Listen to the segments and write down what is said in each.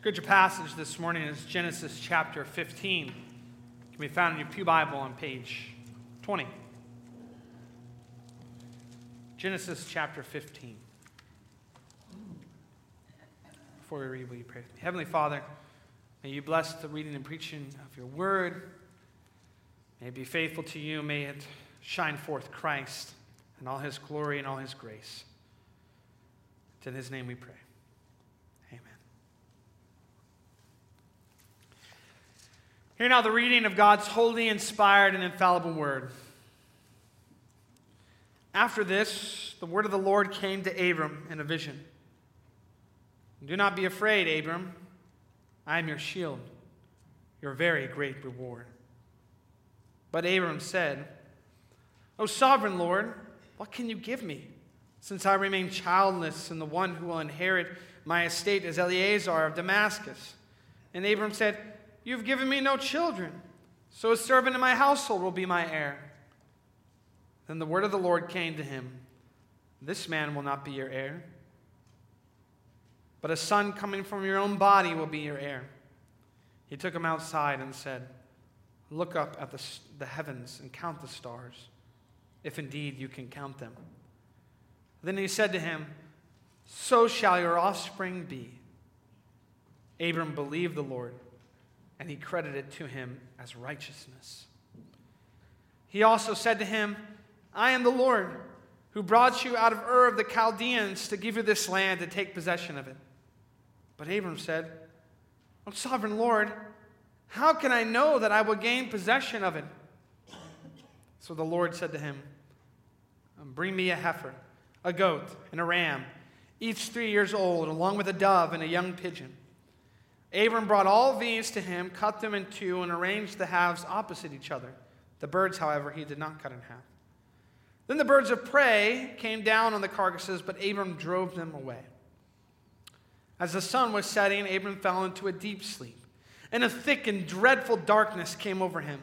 Scripture passage this morning is Genesis chapter 15. It can be found in your Pew Bible on page 20. Genesis chapter 15. Before we read, will you pray? Heavenly Father, may you bless the reading and preaching of your word. May it be faithful to you. May it shine forth Christ and all his glory and all his grace. It's in his name we pray. Hear now the reading of God's holy, inspired, and infallible word. After this, the word of the Lord came to Abram in a vision. Do not be afraid, Abram. I am your shield, your very great reward. But Abram said, O sovereign Lord, what can you give me, since I remain childless, and the one who will inherit my estate is Eliezer of Damascus? And Abram said, You've given me no children, so a servant in my household will be my heir. Then the word of the Lord came to him This man will not be your heir, but a son coming from your own body will be your heir. He took him outside and said, Look up at the, the heavens and count the stars, if indeed you can count them. Then he said to him, So shall your offspring be. Abram believed the Lord and he credited to him as righteousness. He also said to him, I am the Lord who brought you out of Ur of the Chaldeans to give you this land to take possession of it. But Abram said, O sovereign Lord, how can I know that I will gain possession of it? So the Lord said to him, um, Bring me a heifer, a goat, and a ram, each three years old, along with a dove and a young pigeon. Abram brought all these to him, cut them in two, and arranged the halves opposite each other. The birds, however, he did not cut in half. Then the birds of prey came down on the carcasses, but Abram drove them away. As the sun was setting, Abram fell into a deep sleep, and a thick and dreadful darkness came over him.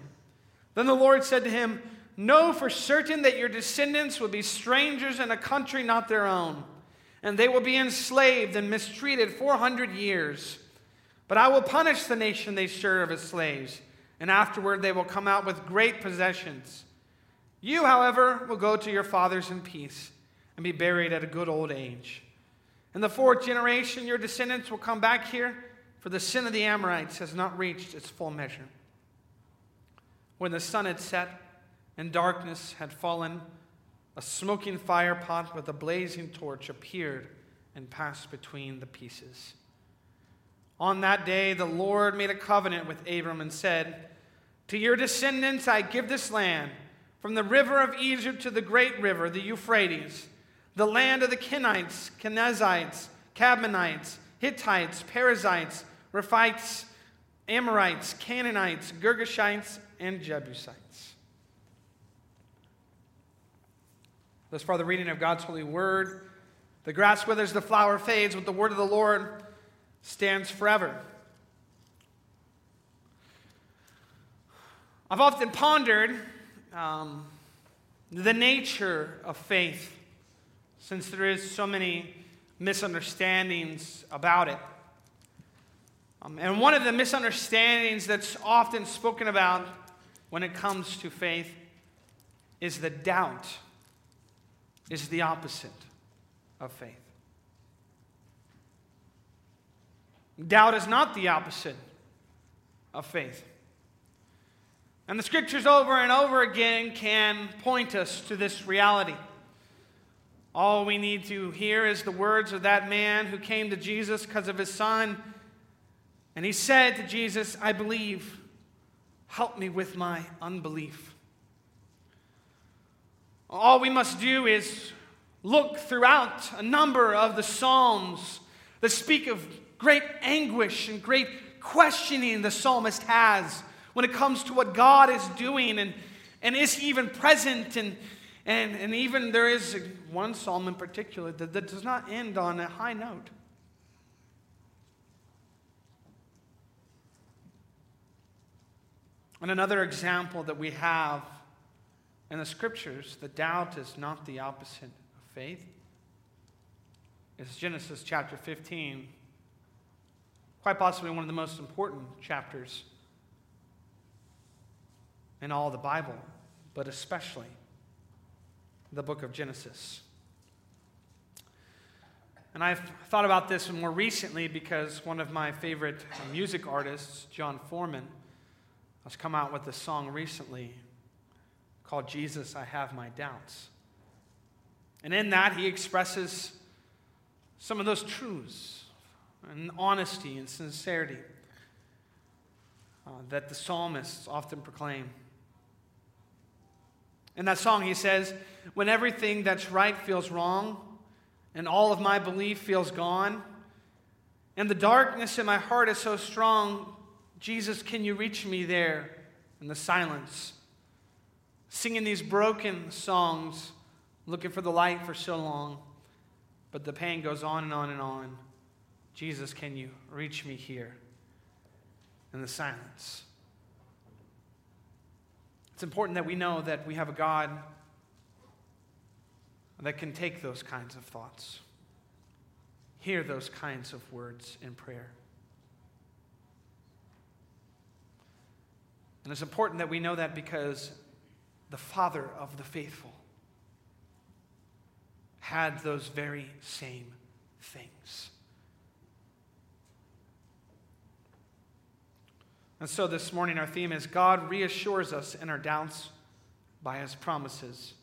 Then the Lord said to him, Know for certain that your descendants will be strangers in a country not their own, and they will be enslaved and mistreated 400 years. But I will punish the nation they serve as slaves, and afterward they will come out with great possessions. You, however, will go to your fathers in peace and be buried at a good old age. In the fourth generation, your descendants will come back here, for the sin of the Amorites has not reached its full measure. When the sun had set and darkness had fallen, a smoking fire pot with a blazing torch appeared and passed between the pieces. On that day, the Lord made a covenant with Abram and said, To your descendants I give this land, from the river of Egypt to the great river, the Euphrates, the land of the Kenites, Kenizzites, Kadmonites, Hittites, Perizzites, Rephaites, Amorites, Canaanites, Girgashites, and Jebusites. Thus far, the reading of God's holy word. The grass withers, the flower fades, but the word of the Lord stands forever. I've often pondered um, the nature of faith since there is so many misunderstandings about it. Um, and one of the misunderstandings that's often spoken about when it comes to faith is the doubt is the opposite of faith. Doubt is not the opposite of faith. And the scriptures over and over again can point us to this reality. All we need to hear is the words of that man who came to Jesus because of his son. And he said to Jesus, I believe, help me with my unbelief. All we must do is look throughout a number of the Psalms that speak of great anguish and great questioning the psalmist has when it comes to what God is doing and, and is he even present and, and, and even there is one psalm in particular that, that does not end on a high note. And another example that we have in the scriptures, the doubt is not the opposite of faith, is Genesis chapter 15, quite possibly one of the most important chapters in all the Bible, but especially the book of Genesis. And I've thought about this more recently because one of my favorite music artists, Jon Foreman, has come out with a song recently called Jesus, I Have My Doubts. And in that, he expresses some of those truths and honesty and sincerity uh, that the psalmists often proclaim. In that song, he says, When everything that's right feels wrong, and all of my belief feels gone, and the darkness in my heart is so strong, Jesus, can you reach me there in the silence? Singing these broken songs, looking for the light for so long, but the pain goes on and on and on. Jesus, can you reach me here in the silence? It's important that we know that we have a God that can take those kinds of thoughts, hear those kinds of words in prayer. And it's important that we know that because the Father of the faithful had those very same things. And so this morning, our theme is God reassures us in our doubts by his promises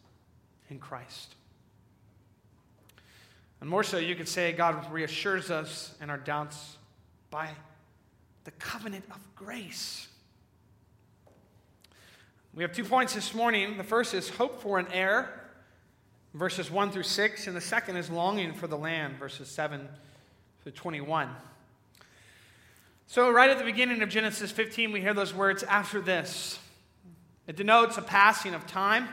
in Christ. And more so, you could say God reassures us in our doubts by the covenant of grace. We have two points this morning. The first is hope for an heir, verses 1 through 6, and the second is longing for the land, verses 7 through 21. So, right at the beginning of Genesis 15, we hear those words, after this. It denotes a passing of time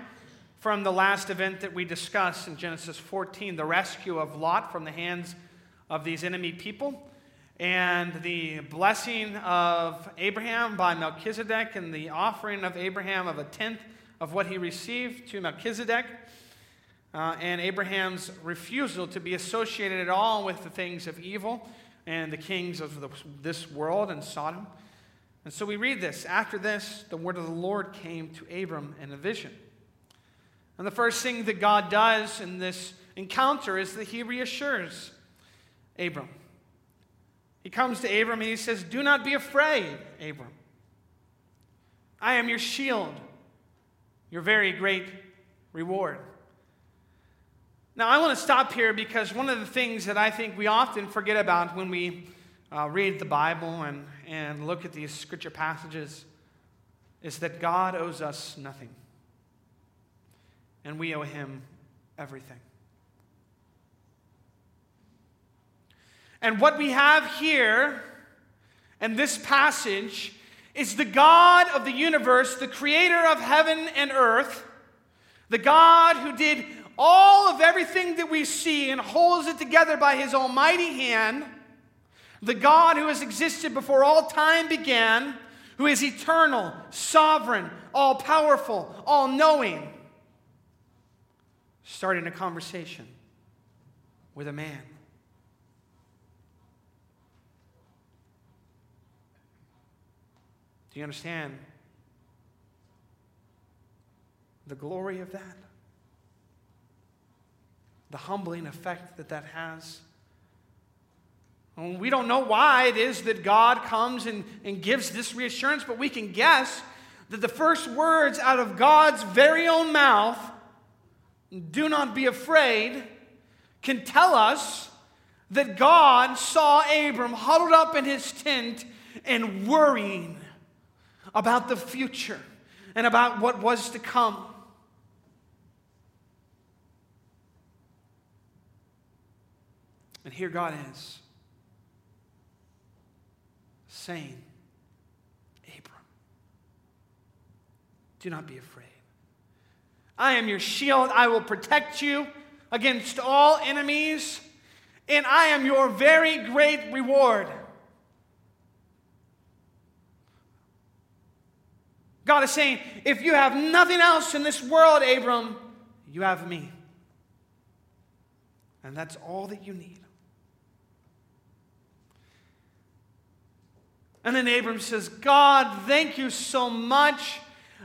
from the last event that we discussed in Genesis 14, the rescue of Lot from the hands of these enemy people, and the blessing of Abraham by Melchizedek, and the offering of Abraham of a tenth of what he received to Melchizedek, uh, and Abraham's refusal to be associated at all with the things of evil and the kings of the, this world and Sodom. And so we read this. After this, the word of the Lord came to Abram in a vision. And the first thing that God does in this encounter is that he reassures Abram. He comes to Abram and he says, Do not be afraid, Abram. I am your shield, your very great reward. Now, I want to stop here because one of the things that I think we often forget about when we uh, read the Bible and, and look at these scripture passages is that God owes us nothing, and we owe Him everything. And what we have here in this passage is the God of the universe, the creator of heaven and earth, the God who did all of everything that we see and holds it together by his almighty hand, the God who has existed before all time began, who is eternal, sovereign, all powerful, all knowing, starting a conversation with a man. Do you understand the glory of that? The humbling effect that that has. And we don't know why it is that God comes and, and gives this reassurance, but we can guess that the first words out of God's very own mouth, do not be afraid, can tell us that God saw Abram huddled up in his tent and worrying about the future and about what was to come. And here God is saying, Abram, do not be afraid. I am your shield. I will protect you against all enemies, and I am your very great reward. God is saying, if you have nothing else in this world, Abram, you have me. And that's all that you need. And then Abram says, God, thank you so much.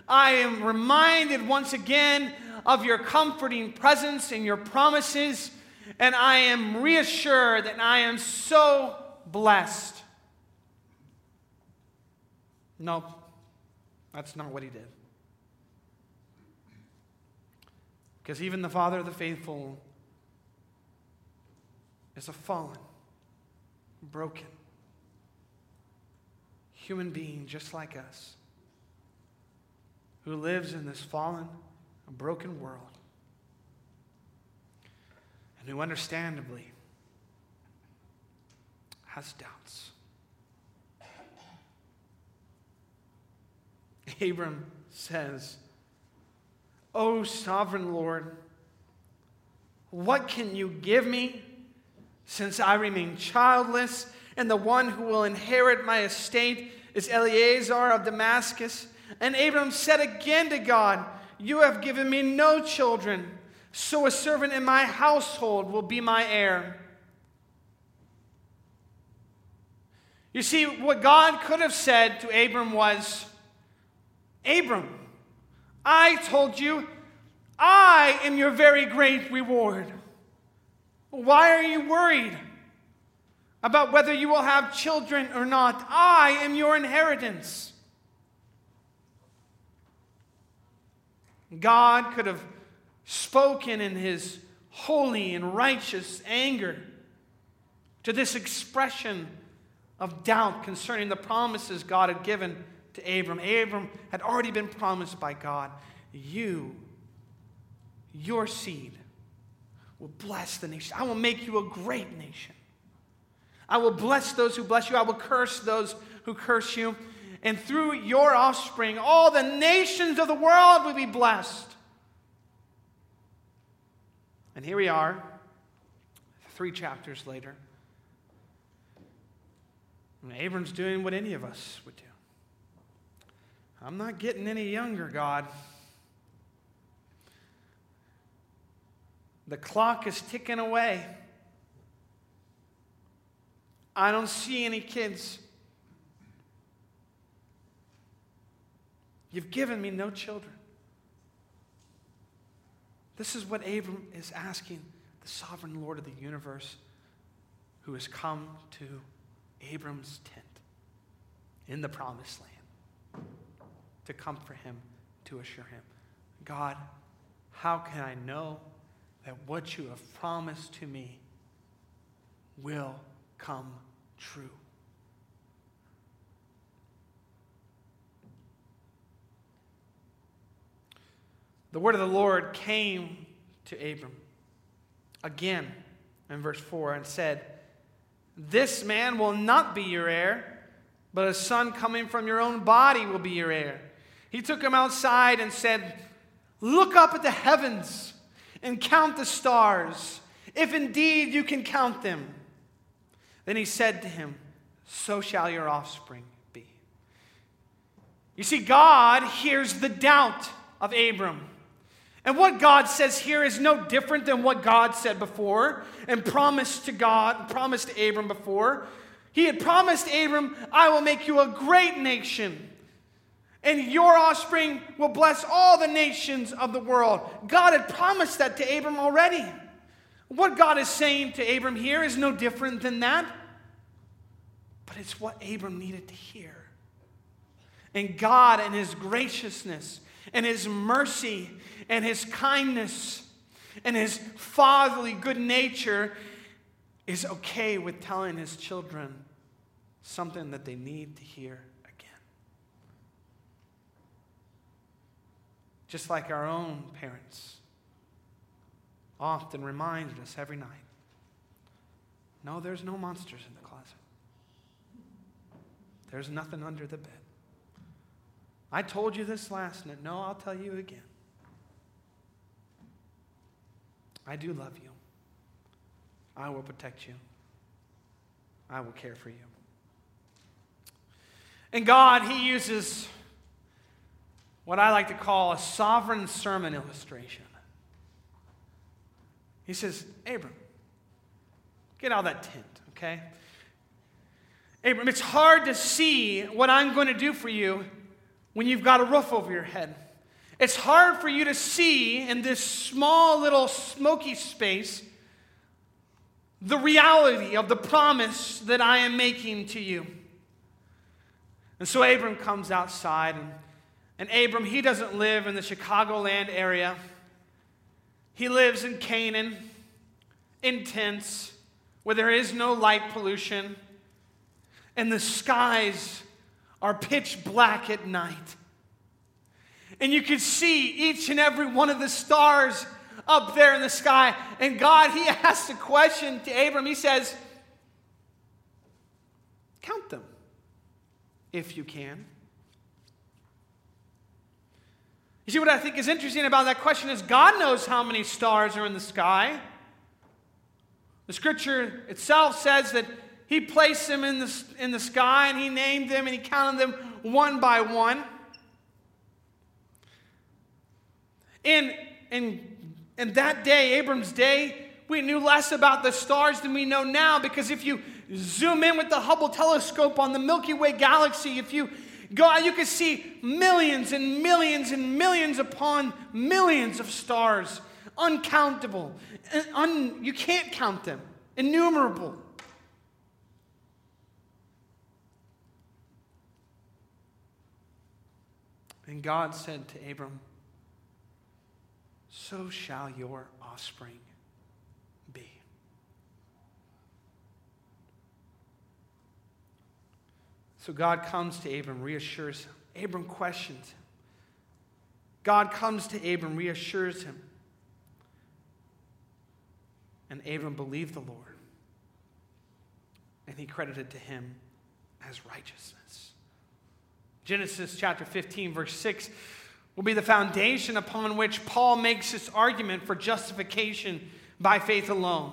I am reminded once again of your comforting presence and your promises, and I am reassured that I am so blessed. Nope, that's not what he did. Because even the father of the faithful is a fallen, broken human being just like us who lives in this fallen, broken world and who understandably has doubts. Abram says, O sovereign Lord, what can you give me since I remain childless and the one who will inherit my estate is Eliezer of Damascus. And Abram said again to God, You have given me no children, so a servant in my household will be my heir. You see, what God could have said to Abram was, Abram, I told you, I am your very great reward. Why are you worried? About whether you will have children or not. I am your inheritance. God could have spoken in his holy and righteous anger to this expression of doubt concerning the promises God had given to Abram. Abram had already been promised by God, You, your seed, will bless the nation. I will make you a great nation. I will bless those who bless you. I will curse those who curse you. And through your offspring, all the nations of the world will be blessed. And here we are, three chapters later. And Abram's doing what any of us would do. I'm not getting any younger, God. The clock is ticking away. I don't see any kids. You've given me no children. This is what Abram is asking the sovereign Lord of the universe who has come to Abram's tent in the promised land to comfort him, to assure him God, how can I know that what you have promised to me will come true. The word of the Lord came to Abram again in verse 4 and said, This man will not be your heir, but a son coming from your own body will be your heir. He took him outside and said, Look up at the heavens and count the stars, if indeed you can count them. Then he said to him, So shall your offspring be. You see, God hears the doubt of Abram. And what God says here is no different than what God said before and promised to God, promised to Abram before. He had promised Abram, I will make you a great nation, and your offspring will bless all the nations of the world. God had promised that to Abram already. What God is saying to Abram here is no different than that, but it's what Abram needed to hear. And God, and His graciousness, and His mercy, and His kindness, and His fatherly good nature, is okay with telling His children something that they need to hear again. Just like our own parents often reminded us every night. No, there's no monsters in the. There's nothing under the bed. I told you this last night. No, I'll tell you again. I do love you. I will protect you. I will care for you. And God, He uses what I like to call a sovereign sermon illustration. He says, Abram, get out of that tent, okay? Abram, it's hard to see what I'm going to do for you when you've got a roof over your head. It's hard for you to see in this small little smoky space the reality of the promise that I am making to you. And so Abram comes outside, and, and Abram, he doesn't live in the Chicagoland area. He lives in Canaan, in tents, where there is no light pollution, and the skies are pitch black at night. And you can see each and every one of the stars up there in the sky. And God, He asks a question to Abram. He says, Count them if you can. You see, what I think is interesting about that question is God knows how many stars are in the sky. The scripture itself says that He placed them in the, in the sky and He named them and He counted them one by one. In, in, in that day, Abram's day, we knew less about the stars than we know now because if you zoom in with the Hubble telescope on the Milky Way galaxy, if you go out, you can see millions and millions and millions upon millions of stars, uncountable. Un, you can't count them, innumerable. And God said to Abram, So shall your offspring be. So God comes to Abram, reassures him. Abram questions him. God comes to Abram, reassures him. And Abram believed the Lord. And he credited to him as righteousness. Genesis chapter 15, verse 6 will be the foundation upon which Paul makes his argument for justification by faith alone.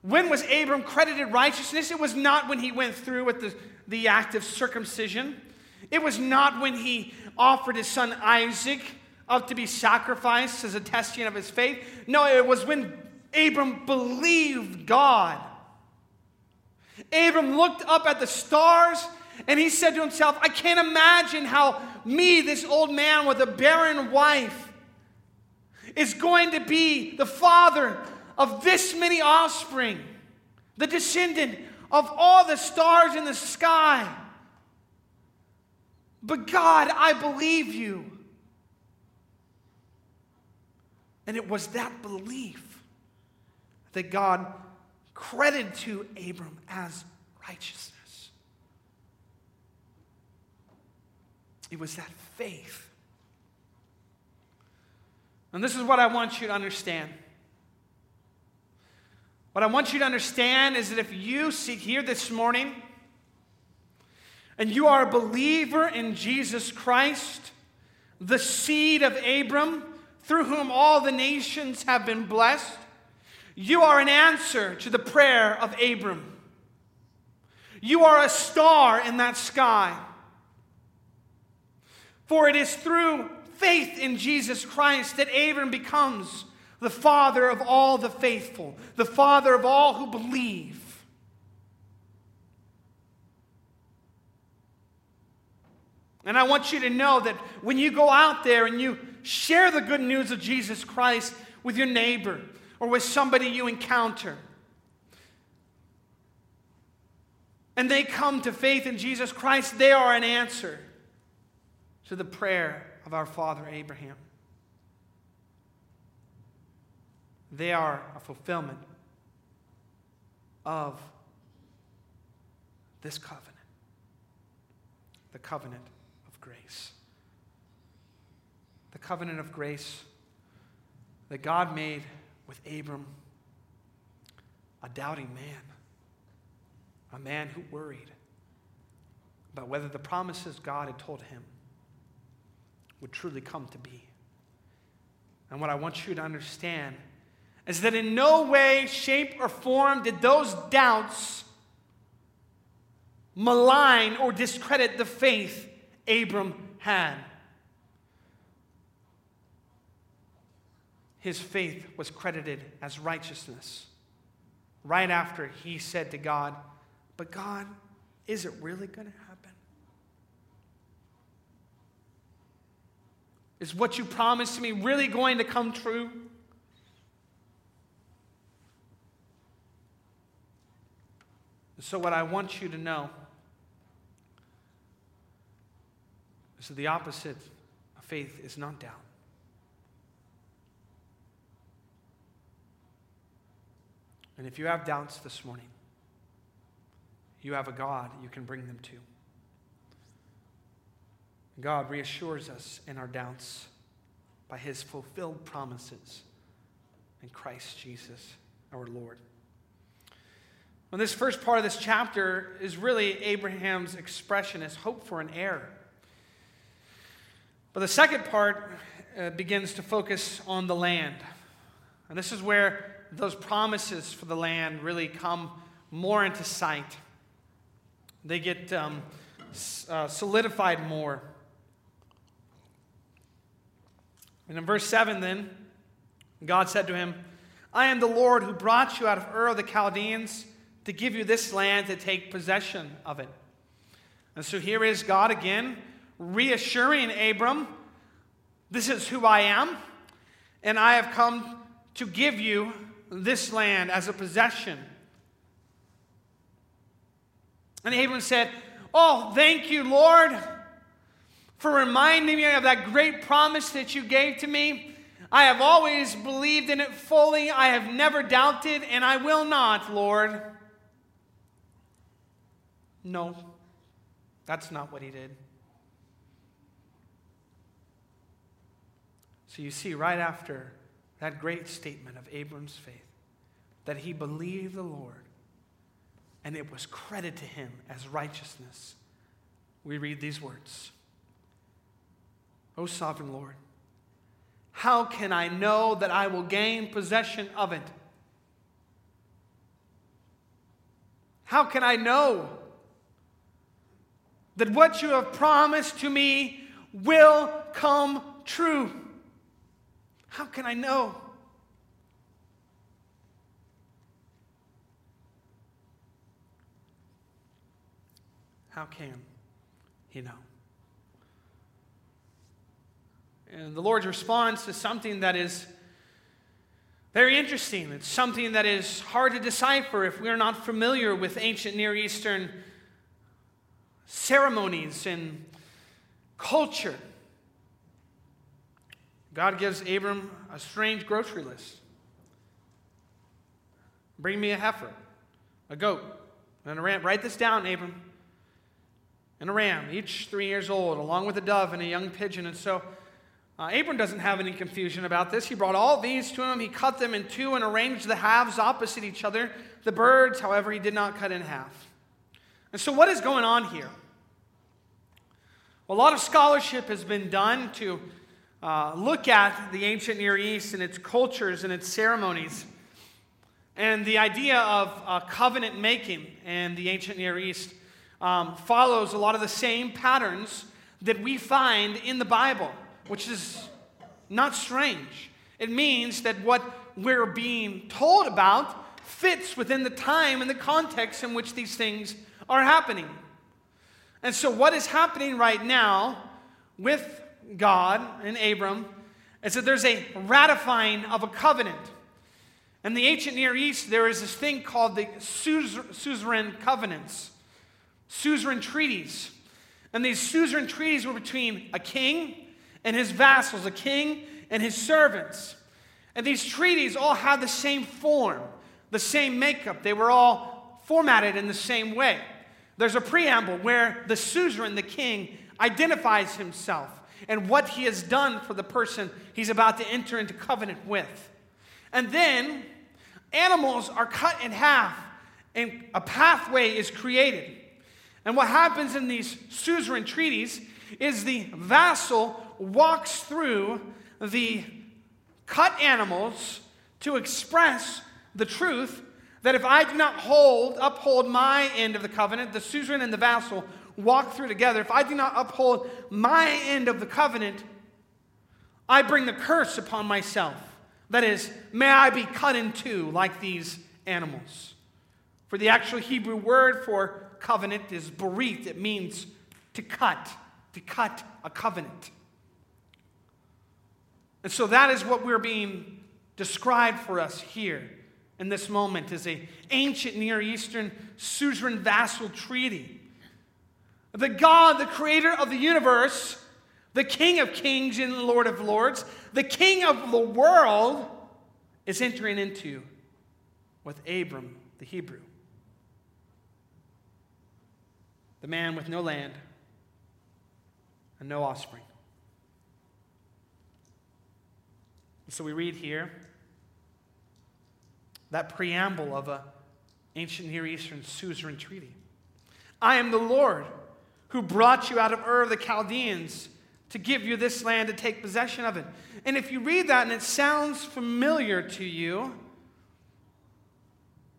When was Abram credited righteousness? It was not when he went through with the the act of circumcision. It was not when he offered his son Isaac up to be sacrificed as a testing of his faith. No, it was when Abram believed God. Abram looked up at the stars and he said to himself, I can't imagine how me, this old man with a barren wife, is going to be the father of this many offspring, the descendant of all the stars in the sky. But God, I believe you. And it was that belief that God credited to Abram as righteousness. It was that faith. And this is what I want you to understand. What I want you to understand is that if you sit here this morning and you are a believer in Jesus Christ, the seed of Abram, through whom all the nations have been blessed, you are an answer to the prayer of Abram. You are a star in that sky. For it is through faith in Jesus Christ that Abram becomes the Father of all the faithful, the Father of all who believe. And I want you to know that when you go out there and you share the good news of Jesus Christ with your neighbor or with somebody you encounter, and they come to faith in Jesus Christ, they are an answer to the prayer of our father Abraham. They are a fulfillment of this covenant the covenant of grace. The covenant of grace that God made with Abram, a doubting man, a man who worried about whether the promises God had told him would truly come to be. And what I want you to understand is that in no way, shape, or form did those doubts malign or discredit the faith Abram had. His faith was credited as righteousness right after he said to God, But God, is it really going to happen? Is what you promised me really going to come true? So, what I want you to know is that the opposite of faith is not doubt. And if you have doubts this morning, you have a God you can bring them to. God reassures us in our doubts by his fulfilled promises in Christ Jesus our Lord. Well, this first part of this chapter is really Abraham's expression, his hope for an heir. But the second part uh, begins to focus on the land. And this is where those promises for the land really come more into sight. They get um, uh, solidified more. And in verse 7, then, God said to him, I am the Lord who brought you out of Ur of the Chaldeans to give you this land to take possession of it. And so here is God again reassuring Abram, This is who I am, and I have come to give you this land as a possession. And Abram said, Oh, thank you, Lord, for reminding me of that great promise that you gave to me. I have always believed in it fully. I have never doubted, and I will not, Lord. No, that's not what he did. So you see, right after that great statement of Abram's faith that he believed the Lord and it was credited to him as righteousness. We read these words O sovereign Lord, how can I know that I will gain possession of it? How can I know that what you have promised to me will come true? How can I know? How can he know? And the Lord's response is something that is very interesting. It's something that is hard to decipher if we are not familiar with ancient Near Eastern ceremonies and culture. God gives Abram a strange grocery list. Bring me a heifer, a goat, and a ram. Write this down, Abram. And a ram, each three years old, along with a dove and a young pigeon. And so uh, Abram doesn't have any confusion about this. He brought all these to him. He cut them in two and arranged the halves opposite each other. The birds, however, he did not cut in half. And so, what is going on here? Well, a lot of scholarship has been done to uh, look at the ancient Near East and its cultures and its ceremonies. And the idea of uh, covenant making in the ancient Near East um, follows a lot of the same patterns that we find in the Bible, which is not strange. It means that what we're being told about fits within the time and the context in which these things are happening. And so, what is happening right now with God and Abram is that there's a ratifying of a covenant. In the ancient Near East, there is this thing called the suzerain covenants, suzerain treaties. And these suzerain treaties were between a king and his vassals, a king and his servants. And these treaties all had the same form, the same makeup. They were all formatted in the same way. There's a preamble where the suzerain, the king, identifies himself and what he has done for the person he's about to enter into covenant with. And then animals are cut in half and a pathway is created. And what happens in these suzerain treaties is the vassal walks through the cut animals to express the truth that if I do not hold, uphold my end of the covenant, the suzerain and the vassal walk through together, if I do not uphold my end of the covenant, I bring the curse upon myself. That is, may I be cut in two like these animals. For the actual Hebrew word for covenant is berith. It means to cut, to cut a covenant. And so that is what we're being described for us here in this moment is a ancient Near Eastern suzerain vassal treaty. The God, the creator of the universe, the King of kings and Lord of lords, the King of the world, is entering into with Abram the Hebrew. The man with no land and no offspring. So we read here that preamble of an ancient Near Eastern suzerain treaty. I am the Lord who brought you out of Ur of the Chaldeans to give you this land to take possession of it. And if you read that and it sounds familiar to you,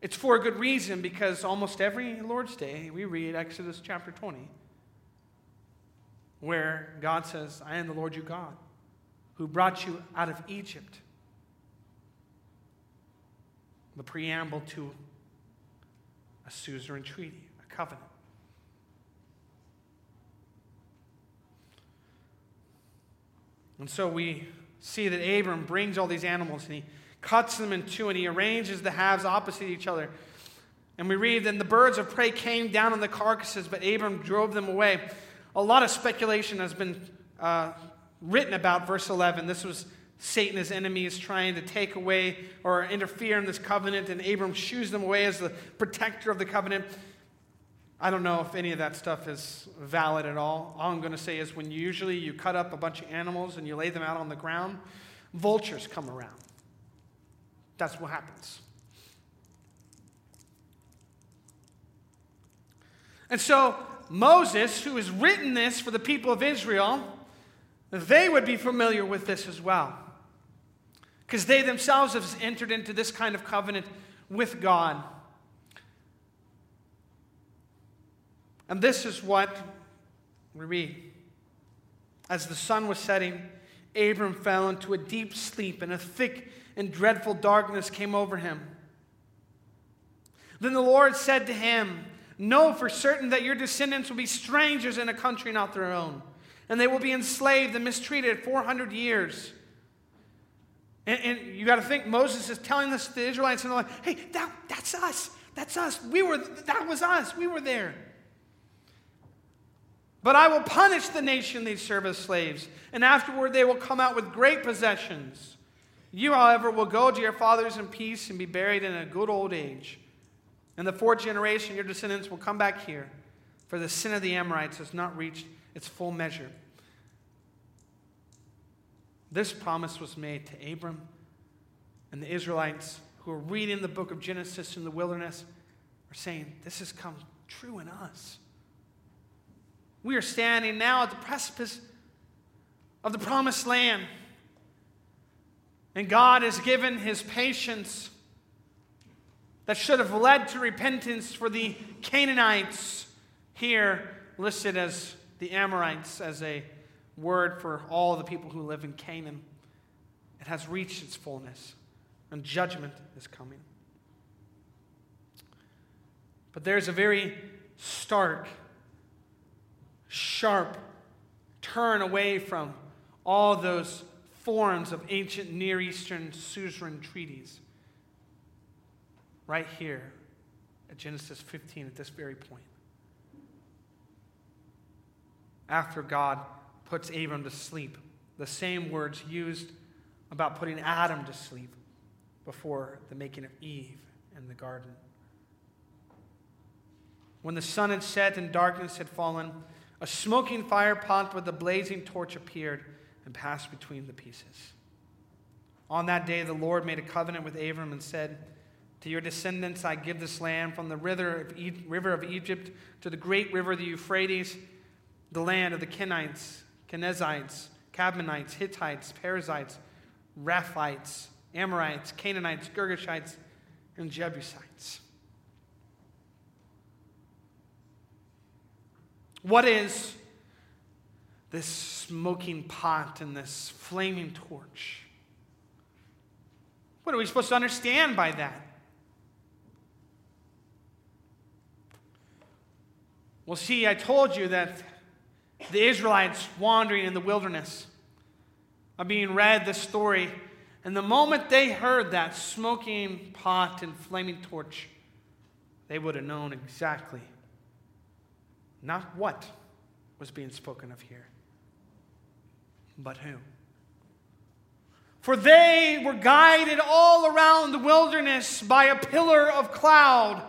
it's for a good reason because almost every Lord's Day we read Exodus chapter 20, where God says, I am the Lord your God who brought you out of Egypt. The preamble to a suzerain treaty, a covenant. And so we see that Abram brings all these animals and he cuts them in two and he arranges the halves opposite each other. And we read, Then the birds of prey came down on the carcasses, but Abram drove them away. A lot of speculation has been uh, written about verse 11. This was Satan, his enemies, trying to take away or interfere in this covenant, and Abram shoos them away as the protector of the covenant. I don't know if any of that stuff is valid at all. All I'm going to say is when usually you cut up a bunch of animals and you lay them out on the ground, vultures come around. That's what happens. And so Moses, who has written this for the people of Israel, they would be familiar with this as well. Because they themselves have entered into this kind of covenant with God. And this is what we read. As the sun was setting, Abram fell into a deep sleep, and a thick and dreadful darkness came over him. Then the Lord said to him, Know for certain that your descendants will be strangers in a country not their own, and they will be enslaved and mistreated 400 years. And, and you got to think Moses is telling this to the Israelites, and they're like, Hey, that, that's us. That's us. We were, that was us. We were there. But I will punish the nation they serve as slaves, and afterward they will come out with great possessions. You, however, will go to your fathers in peace and be buried in a good old age. In the fourth generation, your descendants will come back here, for the sin of the Amorites has not reached its full measure. This promise was made to Abram and the Israelites who are reading the book of Genesis in the wilderness are saying, This has come true in us. We are standing now at the precipice of the promised land. And God has given his patience that should have led to repentance for the Canaanites, here listed as the Amorites, as a word for all the people who live in Canaan. It has reached its fullness, and judgment is coming. But there's a very stark sharp turn away from all those forms of ancient Near Eastern suzerain treaties. Right here at Genesis 15, at this very point. After God puts Abram to sleep, the same words used about putting Adam to sleep before the making of Eve in the garden. When the sun had set and darkness had fallen, a smoking fire pot with a blazing torch appeared and passed between the pieces. On that day, the Lord made a covenant with Abram and said, To your descendants I give this land from the river of, Egypt to the great river, the Euphrates, the land of the Kenites, Kenizzites, Kadmonites, Hittites, Perizzites, Rephaites, Amorites, Canaanites, Girgashites, and Jebusites. What is this smoking pot and this flaming torch? What are we supposed to understand by that? Well, see, I told you that the Israelites wandering in the wilderness are being read the story, and the moment they heard that smoking pot and flaming torch, they would have known exactly not what was being spoken of here, but who. For they were guided all around the wilderness by a pillar of cloud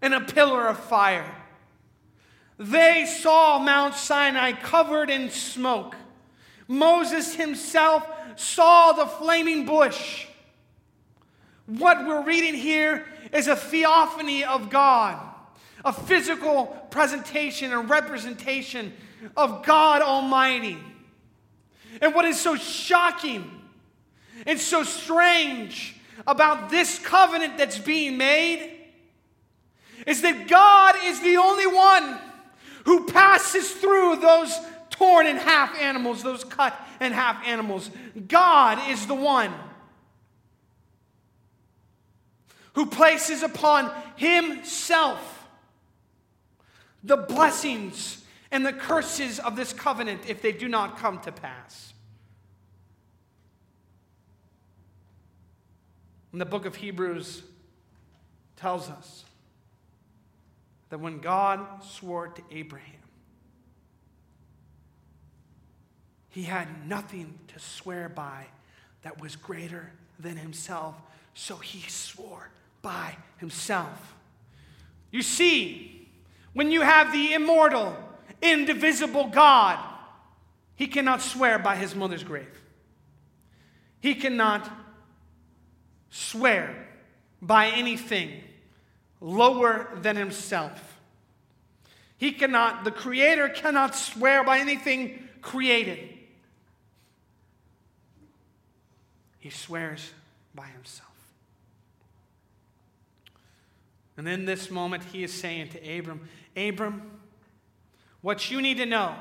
and a pillar of fire. They saw Mount Sinai covered in smoke. Moses himself saw the flaming bush. What we're reading here is a theophany of God, a physical presentation and representation of God Almighty. And what is so shocking and so strange about this covenant that's being made is that God is the only one who passes through those torn in half animals, those cut in half animals. God is the one who places upon himself the blessings and the curses of this covenant if they do not come to pass. And the book of Hebrews tells us that when God swore to Abraham, he had nothing to swear by that was greater than himself, so he swore by himself. You see, when you have the immortal, indivisible God, he cannot swear by his mother's grave. He cannot swear by anything lower than himself. He cannot, the Creator cannot swear by anything created. He swears by himself. And in this moment, he is saying to Abram, Abram, what you need to know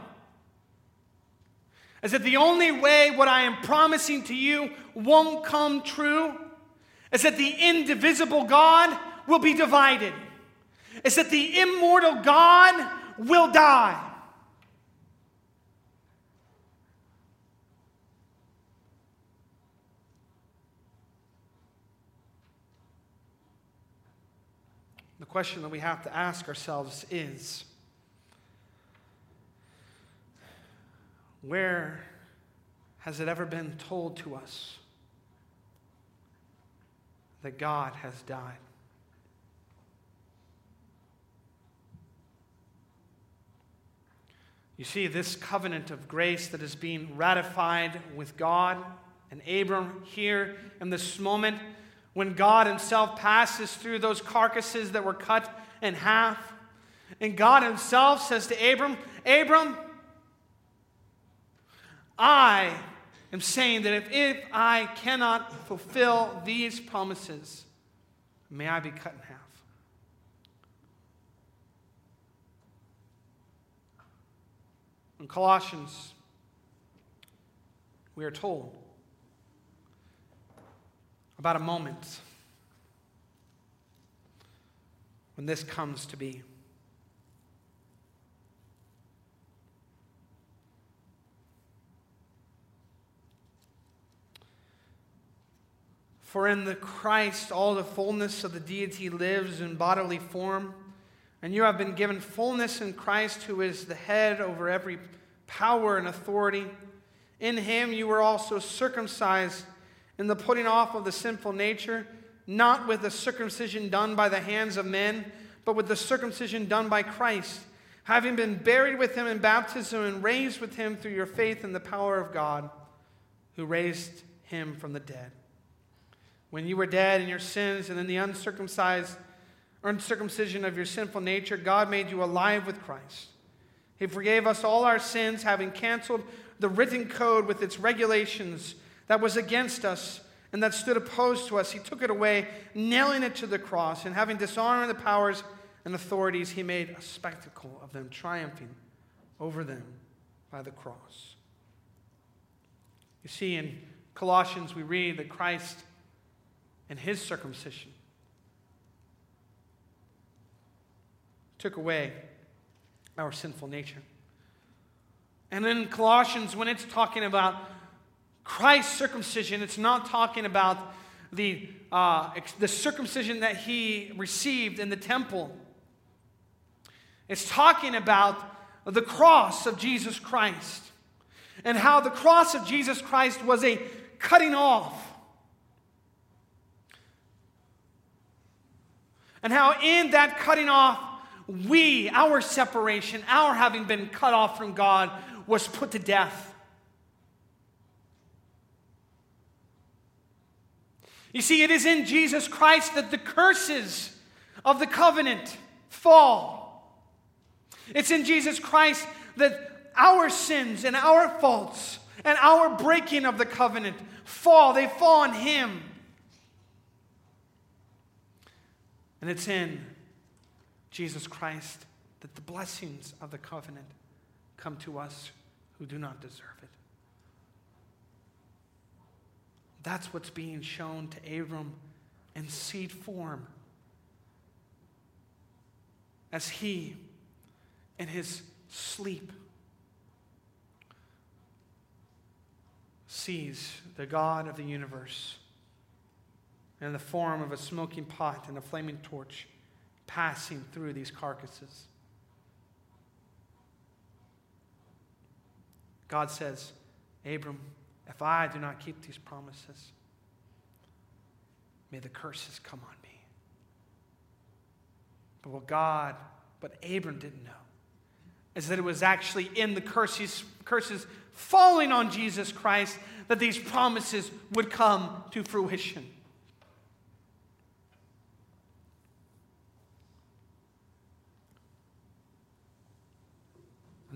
is that the only way what I am promising to you won't come true is that the indivisible God will be divided, is that the immortal God will die. The question that we have to ask ourselves is where has it ever been told to us that God has died. You see, this covenant of grace that is being ratified with God and Abram here in this moment, when God Himself passes through those carcasses that were cut in half, and God Himself says to Abram, Abram, I am saying that if, if I cannot fulfill these promises, may I be cut in half. In Colossians, we are told about a moment when this comes to be. For in the Christ all the fullness of the deity lives in bodily form, and you have been given fullness in Christ, who is the head over every power and authority. In him you were also circumcised in the putting off of the sinful nature, not with the circumcision done by the hands of men, but with the circumcision done by Christ, having been buried with him in baptism and raised with him through your faith in the power of God, who raised him from the dead when you were dead in your sins and in the uncircumcised uncircumcision of your sinful nature, God made you alive with Christ. He forgave us all our sins, having canceled the written code with its regulations that was against us and that stood opposed to us. He took it away, nailing it to the cross, and having dishonored the powers and authorities, he made a spectacle of them, triumphing over them by the cross. You see, in Colossians, we read that Christ and his circumcision took away our sinful nature. And in Colossians, when it's talking about Christ's circumcision, it's not talking about the, uh, the circumcision that he received in the temple. It's talking about the cross of Jesus Christ and how the cross of Jesus Christ was a cutting off. And how in that cutting off, we, our separation, our having been cut off from God, was put to death. You see, it is in Jesus Christ that the curses of the covenant fall. It's in Jesus Christ that our sins and our faults and our breaking of the covenant fall. They fall on Him. And it's in Jesus Christ that the blessings of the covenant come to us who do not deserve it. That's what's being shown to Abram in seed form as he, in his sleep, sees the God of the universe in the form of a smoking pot and a flaming torch passing through these carcasses. God says, Abram, if I do not keep these promises, may the curses come on me. But what God, what Abram didn't know, is that it was actually in the curses, curses falling on Jesus Christ that these promises would come to fruition.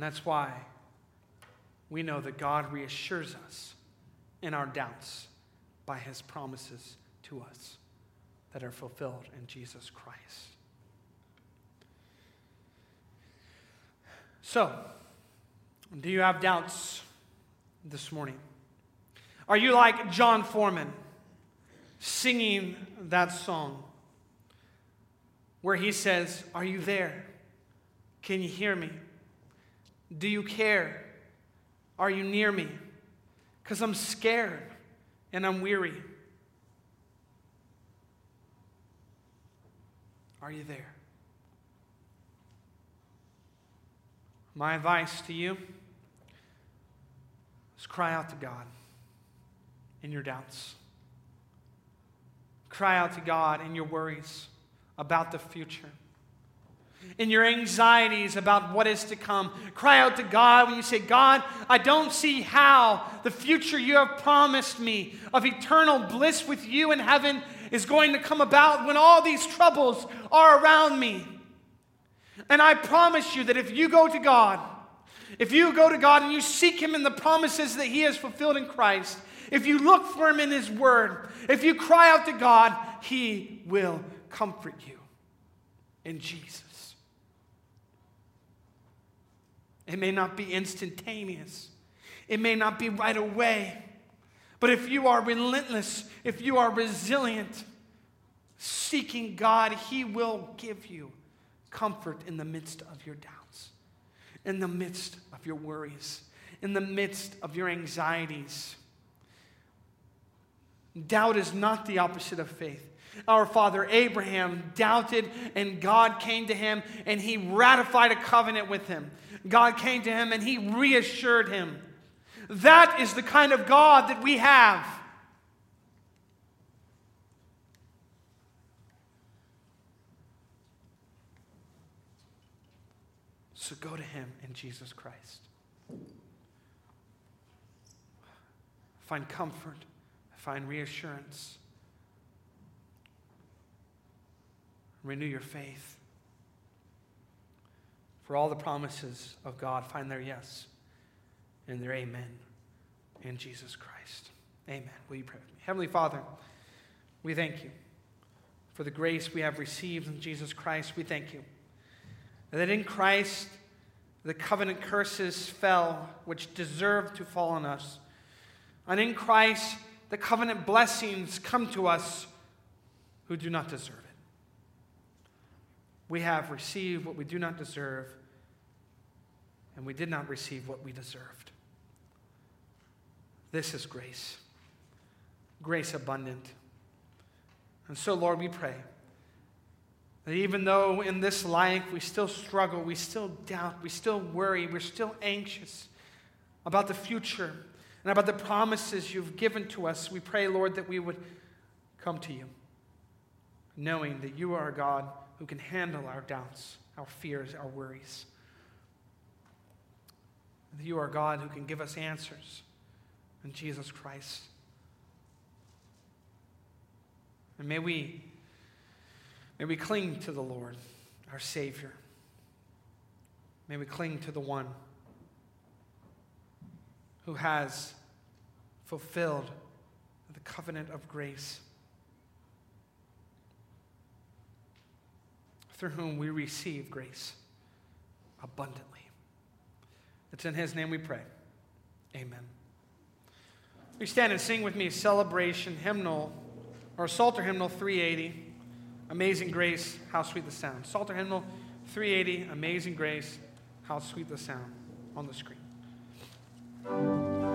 That's why we know that God reassures us in our doubts by his promises to us that are fulfilled in Jesus Christ. So, do you have doubts this morning? Are you like Jon Foreman singing that song where he says, Are you there? Can you hear me? Do you care? Are you near me? Because I'm scared and I'm weary. Are you there? My advice to you is cry out to God in your doubts. Cry out to God in your worries about the future in your anxieties about what is to come. Cry out to God when you say, God, I don't see how the future you have promised me of eternal bliss with you in heaven is going to come about when all these troubles are around me. And I promise you that if you go to God, if you go to God and you seek Him in the promises that He has fulfilled in Christ, if you look for Him in His Word, if you cry out to God, He will comfort you in Jesus. It may not be instantaneous, it may not be right away. But if you are relentless, if you are resilient, seeking God, He will give you comfort in the midst of your doubts, in the midst of your worries, in the midst of your anxieties. Doubt is not the opposite of faith. Our father Abraham doubted, and God came to him and he ratified a covenant with him. God came to him and he reassured him. That is the kind of God that we have. So go to him in Jesus Christ. Find comfort, find reassurance. Renew your faith. For all the promises of God find their yes and their amen in Jesus Christ. Amen. Will you pray with me? Heavenly Father, we thank you for the grace we have received in Jesus Christ. We thank you that in Christ the covenant curses fell, which deserved to fall on us. And in Christ the covenant blessings come to us who do not deserve we have received what we do not deserve and we did not receive what we deserved. This is grace, grace abundant. And so, Lord, we pray that even though in this life we still struggle, we still doubt, we still worry, we're still anxious about the future and about the promises you've given to us, we pray, Lord, that we would come to you, knowing that you are a God who can handle our doubts, our fears, our worries. You are God who can give us answers in Jesus Christ. And may we May we cling to the Lord, our Savior. May we cling to the one who has fulfilled the covenant of grace, through whom we receive grace abundantly. It's in His name we pray. Amen. We stand and sing with me celebration hymnal or Psalter hymnal 380. Amazing Grace, how sweet the sound. Psalter hymnal 380, Amazing Grace, how sweet the sound on the screen.